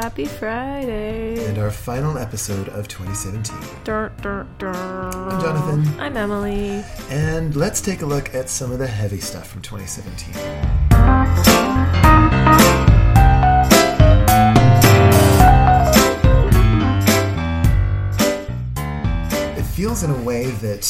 Happy Friday. and our final episode of 2017. Dur, dur, dur. I'm Jonathan. I'm Emily. And let's take a look at some of the heavy stuff from 2017. It feels in a way that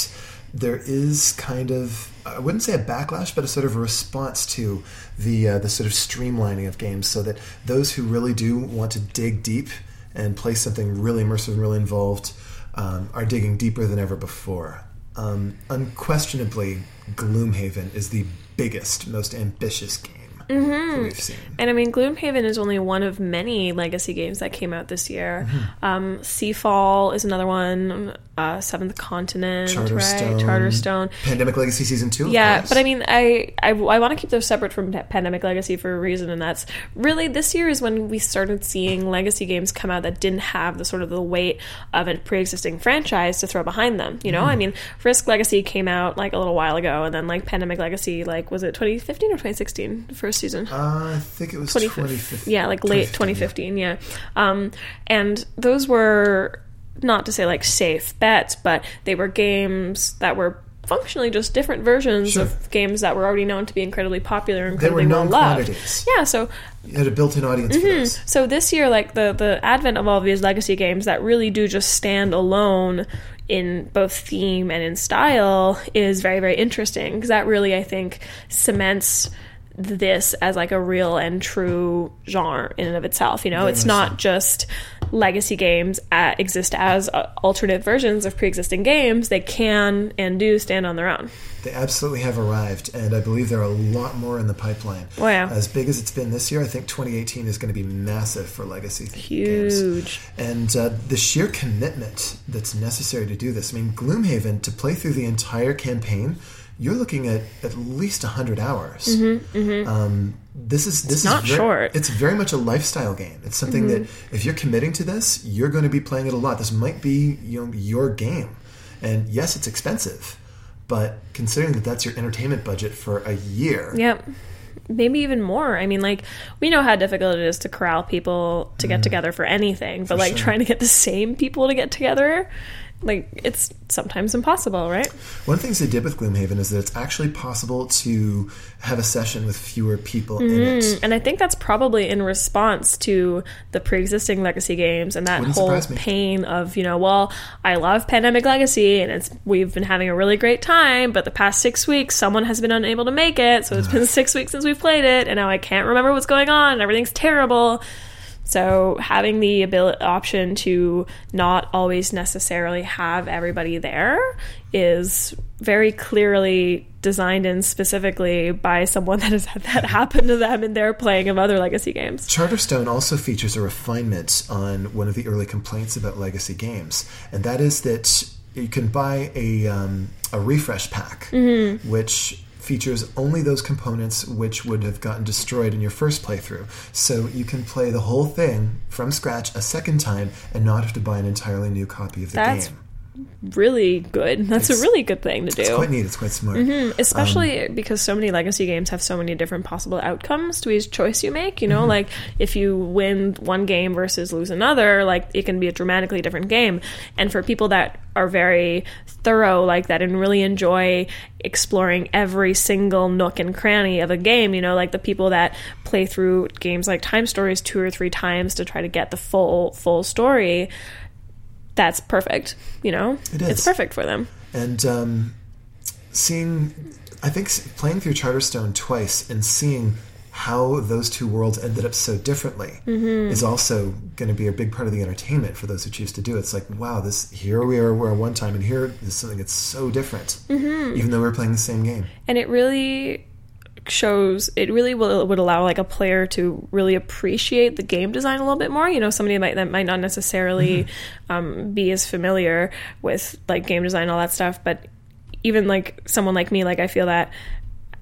there is kind of I wouldn't say a backlash, but a sort of a response to the uh, the sort of streamlining of games, so that those who really do want to dig deep and play something really immersive and really involved um, are digging deeper than ever before. Um, unquestionably, Gloomhaven is the biggest, most ambitious game that we've seen. And I mean, Gloomhaven is only one of many legacy games that came out this year. Mm-hmm. Um, Seafall is another one. Uh, Seventh Continent, right? Charterstone, Charterstone. Pandemic Legacy Season Two. Yeah, but I mean, I I, I want to keep those separate from Pandemic Legacy for a reason, and that's really this year is when we started seeing legacy games come out that didn't have the sort of the weight of a pre-existing franchise to throw behind them. You know, Mm-hmm. I mean, Risk Legacy came out like a little while ago, and then like Pandemic Legacy, like was it 2015 or 2016, the first season? Uh, I think it was 2015. 2015. Yeah, like late 2015, yeah. Um, and those were not to say like safe bets, but they were games that were functionally just different versions Sure. of games that were already known to be incredibly popular and They were incredibly well loved. Yeah, so You had a built-in audience for mm-hmm. those. so this year, like the the advent of all these legacy games that really do just stand alone in both theme and in style is very very interesting because that really I think cements this as like a real and true genre in and of itself. You know, Very it's not so. just legacy games uh, exist as uh, alternate versions of pre-existing games. They can and do stand on their own. They absolutely have arrived, and I believe there are a lot more in the pipeline. Wow. As big as it's been this year, I think 2018 is going to be massive for legacy th- games. Huge. And uh, the sheer commitment that's necessary to do this. I mean, Gloomhaven, to play through the entire campaign, you're looking at at least 100 hours. Um, this is this Mm-hmm, not is ver- short. Mm-hmm. It's very much a lifestyle game. It's something that if you're committing to this, you're going to be playing it a lot. This might be you know your game, and yes, it's expensive, but considering that that's your entertainment budget for a year, Yep. Maybe even more. I mean, like, we know how difficult it is to corral people to get together for anything, but like Mm. sure. trying to get the same people to get together, like, it's sometimes impossible, right? One of the things they did with Gloomhaven is that it's actually possible to have a session with fewer people in mm-hmm. it. And I think that's probably in response to the pre existing legacy games and that Wouldn't whole pain of, you know, well, I love Pandemic Legacy and it's we've been having a really great time, but the past six weeks someone has been unable to make it, so it's been six weeks since we've played it, and now I can't remember what's going on, and everything's terrible. So having the ability option to not always necessarily have everybody there is very clearly designed in specifically by someone that has had that happen to them in their playing of other legacy games. Charterstone also features a refinement on one of the early complaints about legacy games, and that is that you can buy a, um, a refresh pack, which features only those components which would have gotten destroyed in your first playthrough. So you can play the whole thing from scratch a second time and not have to buy an entirely new copy of the That's game. Really good. That's It's- a really good thing to do. It's quite neat. It's quite smart. especially Um, because so many legacy games have so many different possible outcomes to each choice you make you know Mm-hmm. like if you win one game versus lose another like it can be a dramatically different game and for people that are very thorough like that and really enjoy exploring every single nook and cranny of a game you know like the people that play through games like time stories two or three times to try to get the full full story that's perfect you know? It it's perfect for them. And um, seeing i think playing through charterstone twice and seeing how those two worlds ended up so differently is also going to be a big part of the entertainment for those who choose to do it. It's like, wow, this here we are, we're one time, and here is something that's so different, even though we're playing the same game. and it really shows it really will, would allow like a player to really appreciate the game design a little bit more you know somebody might, that might not necessarily um, be as familiar with like game design and all that stuff but even like someone like me like i feel that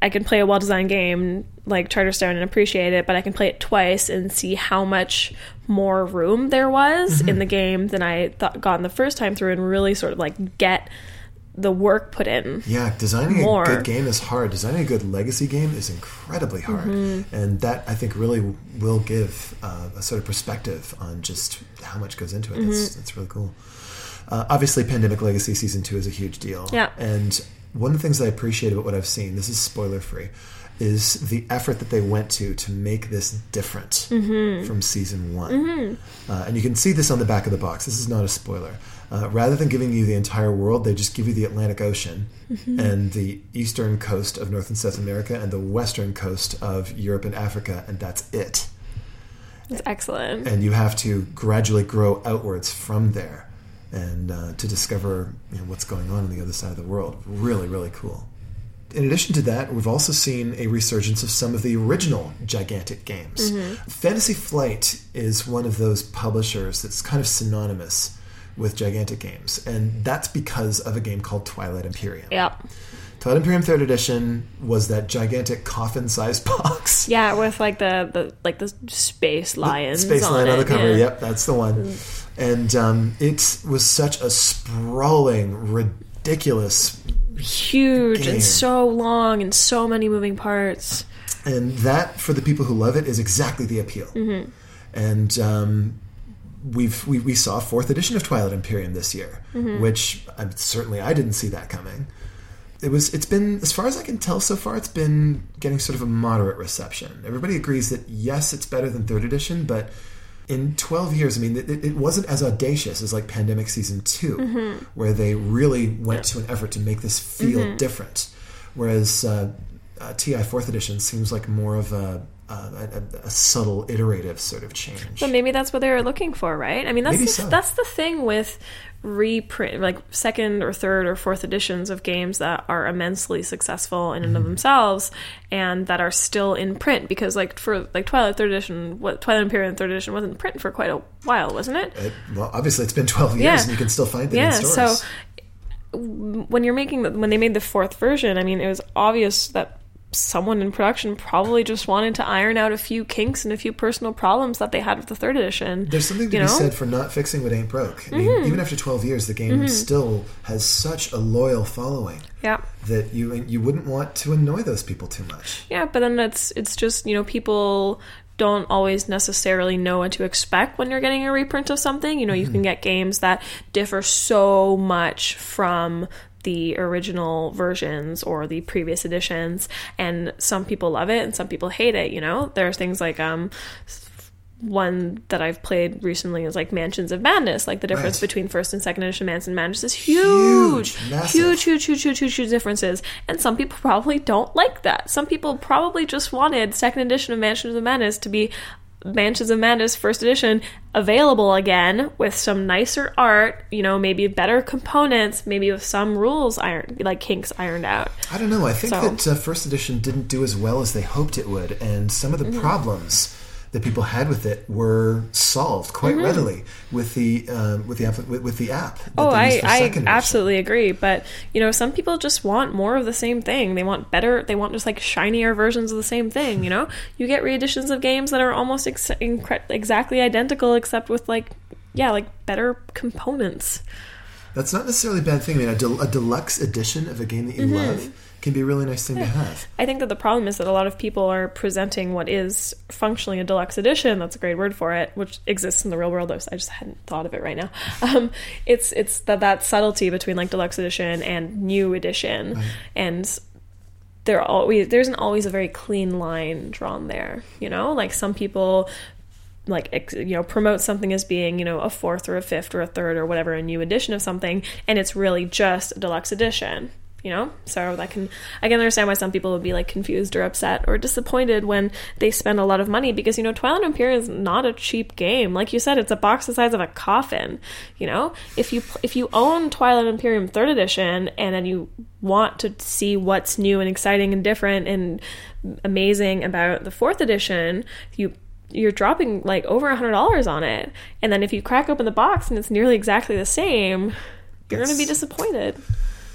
i can play a well-designed game like charterstone and appreciate it but i can play it twice and see how much more room there was in the game than i thought got in the first time through and really sort of like get the work put in. Yeah, designing More. a good game is hard. Designing a good legacy game is incredibly hard, Mm-hmm. and that I think really will give uh, a sort of perspective on just how much goes into it. Mm-hmm. That's, that's really cool. Uh, obviously, Pandemic Legacy Season Two is a huge deal. Yeah. and one of the things that I appreciate about what I've seen, this is spoiler free, is the effort that they went to to make this different Mm-hmm. from season one. Uh, and you can see this on the back of the box. This is not a spoiler. Uh, rather than giving you the entire world, they just give you the Atlantic Ocean Mm-hmm. and the eastern coast of North and South America and the western coast of Europe and Africa, and that's it. It's excellent. And you have to gradually grow outwards from there and uh, to discover you know, what's going on on the other side of the world. Really, really cool. In addition to that, we've also seen a resurgence of some of the original gigantic games. Fantasy Flight is one of those publishers that's kind of synonymous with gigantic games, and that's because of a game called Twilight Imperium. Yep. Twilight Imperium Third Edition was that gigantic coffin-sized box. Yeah, with like the, the like the space lions. Space on Lion on the cover. yeah. Yep, that's the one. And um, it was such a sprawling, ridiculous, Huge Game. and so long and so many moving parts. and that for the people who love it is exactly the appeal. Mm-hmm. And um, we've we, we saw fourth edition of Twilight Imperium this year, Mm-hmm. which um, certainly I didn't see that coming. It was. It's been, as far as I can tell so far, it's been getting sort of a moderate reception. Everybody agrees that yes, it's better than third edition, but in 12 years, I mean, it, it wasn't as audacious as like Pandemic Season 2, Mm-hmm. where they really went to an effort to make this feel different. Whereas uh, uh, TI 4th Edition seems like more of a, a, a, a subtle, iterative sort of change. But maybe that's what they were looking for, right? I mean, that's the, so. that's the thing with reprint, like second or third or fourth editions of games that are immensely successful in Mm-hmm. and of themselves, and that are still in print. Because like for like Twilight third edition, what Twilight Imperium third edition wasn't in print for quite a while, wasn't it? It- well, obviously, it's been 12 years Yeah. and you can still find them yeah in stores. so when you're making the, when they made the fourth version i mean it was obvious that someone in production probably just wanted to iron out a few kinks and a few personal problems that they had with the third edition There's something to you be know? Mm-hmm. said for not fixing what ain't broke. I mean, even after 12 years, the game still has such a loyal following yeah that you you wouldn't want to annoy those people too much. yeah but then it's it's just you know people don't always necessarily know what to expect when you're getting a reprint of something you know you can get games that differ so much from the original versions or the previous editions and some people love it and some people hate it you know there's things like um one that I've played recently is like Mansions of Madness. Like the difference Right. between first and second edition Mansions of Madness is huge, Huge, huge, huge, huge, huge, huge, huge differences. And some people probably don't like that. Some people probably just wanted second edition of Mansions of Madness to be Mansions of Madness first edition available again with some nicer art, you know, maybe better components, maybe with some rules ironed, like kinks ironed out. I don't know. I think So- that uh, first edition didn't do as well as they hoped it would, and some of the Mm-hmm. problems that people had with it were solved quite Mm-hmm. readily with the uh, with the app with, with the app. Oh, I, I absolutely agree. But you know, some people just want more of the same thing. They want better. They want just like shinier versions of the same thing. You know, you get reeditions of games that are almost ex- incre- exactly identical, except with like, yeah, like better components. That's not necessarily a bad thing. I mean, a, del- a deluxe edition of a game that you love can be a really nice thing to have. I think that the problem is that a lot of people are presenting what is functionally a deluxe edition. That's a great word for it, which exists in the real world. I just- hadn't thought of it right now. Um, it's it's that that subtlety between like deluxe edition and new edition, and there always there isn't always a very clean line drawn there. You know, like some people like you know promote something as being you know a fourth or a fifth or a third or whatever a new edition of something and it's really just a deluxe edition you know? So that can i can understand why some people would be like confused or upset or disappointed when they spend a lot of money because you know twilight imperium is not a cheap game. Like you said it's a box the size of a coffin you know? If you if you own twilight imperium third edition and then you want to see what's new and exciting and different and amazing about the fourth edition you you're dropping like over a hundred dollars on it and then if you crack open the box and it's nearly exactly the same you're going to be disappointed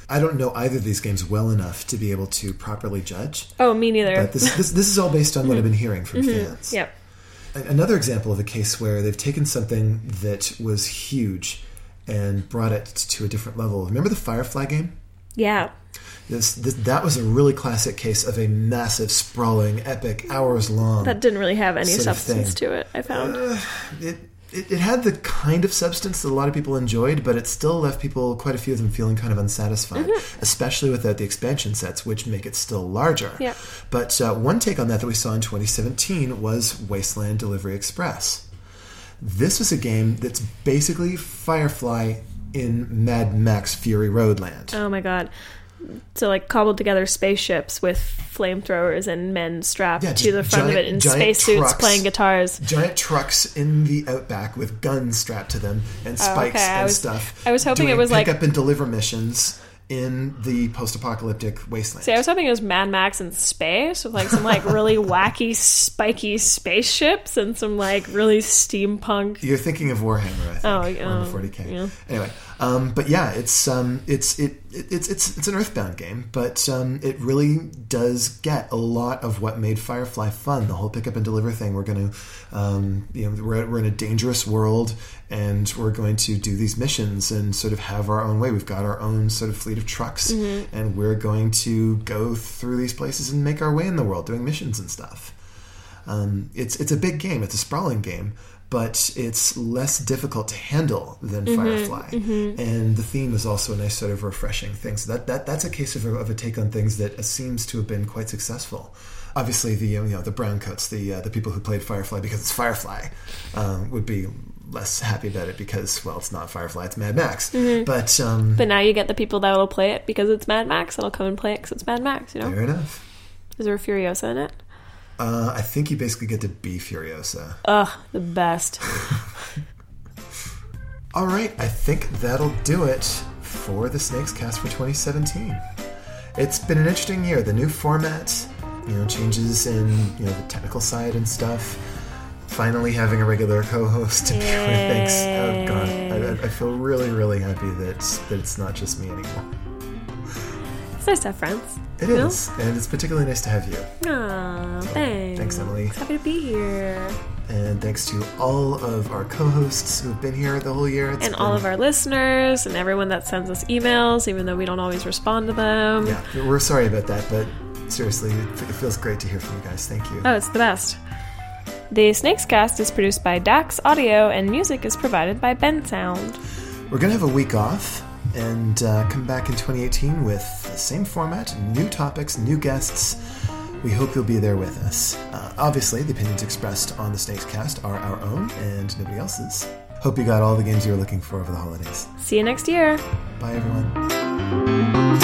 I don't know either of these games well enough to be able to properly judge. oh me neither But this, this, this is all based on what I've been hearing from fans. Mm-hmm. yep Another example of a case where they've taken something that was huge and brought it to a different level. Remember the Firefly game? Yeah. This, this that was a really classic case of a massive, sprawling, epic, hours long. That didn't really have any substance to it, I found. it, it, it had the kind of substance that a lot of people enjoyed, but it still left people, quite a few of them, feeling kind of unsatisfied, especially without the expansion sets, which make it still larger. Yeah. But uh, one take on that that we saw in 2017 was Wasteland Delivery Express. This was a game that's basically Firefly in Mad Max Fury Roadland. oh my god. So like cobbled together spaceships with flamethrowers and men strapped Yeah, to the front of it in spacesuits playing guitars. Giant trucks in the outback with guns strapped to them and oh, spikes Oh, okay. I and was- stuff. I was hoping it was like- pick up and deliver missions in the post-apocalyptic wasteland. See, I was hoping it was Mad Max in space with like some like really wacky, spiky spaceships and some like really steampunk. You're thinking of Warhammer, I think, Oh, yeah, the 40k. yeah. Anyway, um, but yeah, it's um, it's it, it it's it's it's an Earthbound game, but um, it really does get a lot of what made Firefly fun. The whole pick up and deliver thing. We're going to, um, you know, we're we're in a dangerous world, and we're going to do these missions and sort of have our own way. We've got our own sort of fleet of trucks, Mm-hmm. and we're going to go through these places and make our way in the world, doing missions and stuff. Um, it's it's a big game. It's a sprawling game, but it's less difficult to handle than Firefly. And the theme is also a nice sort of refreshing thing. So that, that that's a case of a, of a take on things that seems to have been quite successful. Obviously, the you know the browncoats, the uh, the people who played Firefly because it's Firefly, um, would be less happy about it because well, it's not Firefly, it's Mad Max. But um, But now you get the people that will play it because it's Mad Max. That'll come and play it because it's Mad Max. You know, fair enough. is there a Furiosa in it? Uh, I think you basically get to be Furiosa. Ugh, the best. All right, I think that'll do it for the SnakesCast for 2017. It's been an interesting year. The new format, you know, changes in you know the technical side and stuff. Finally, having a regular co-host to be with Thanks. Oh god, I, I- I feel really, really happy that that it's not just me anymore. It's nice to have friends. It you know? and it's particularly nice to have you. Aw, thanks. Thanks, Emily. Happy to be here. And thanks to all of our co-hosts who've been here the whole year. It's And all of our listeners and everyone that sends us emails, even though we don't always respond to them. Yeah, we're sorry about that, but seriously, it it feels great to hear from you guys. Thank you. Oh, it's the best. The SnakesCast is produced by Dax Audio, and music is provided by Bensound. We're going to have a week off and uh, come back in 2018 with the same format, new topics, new guests. We hope you'll be there with us. Uh, obviously, the opinions expressed on the SnakesCast are our own and nobody else's. Hope you got all the games you were looking for over the holidays. See you next year. Bye, everyone.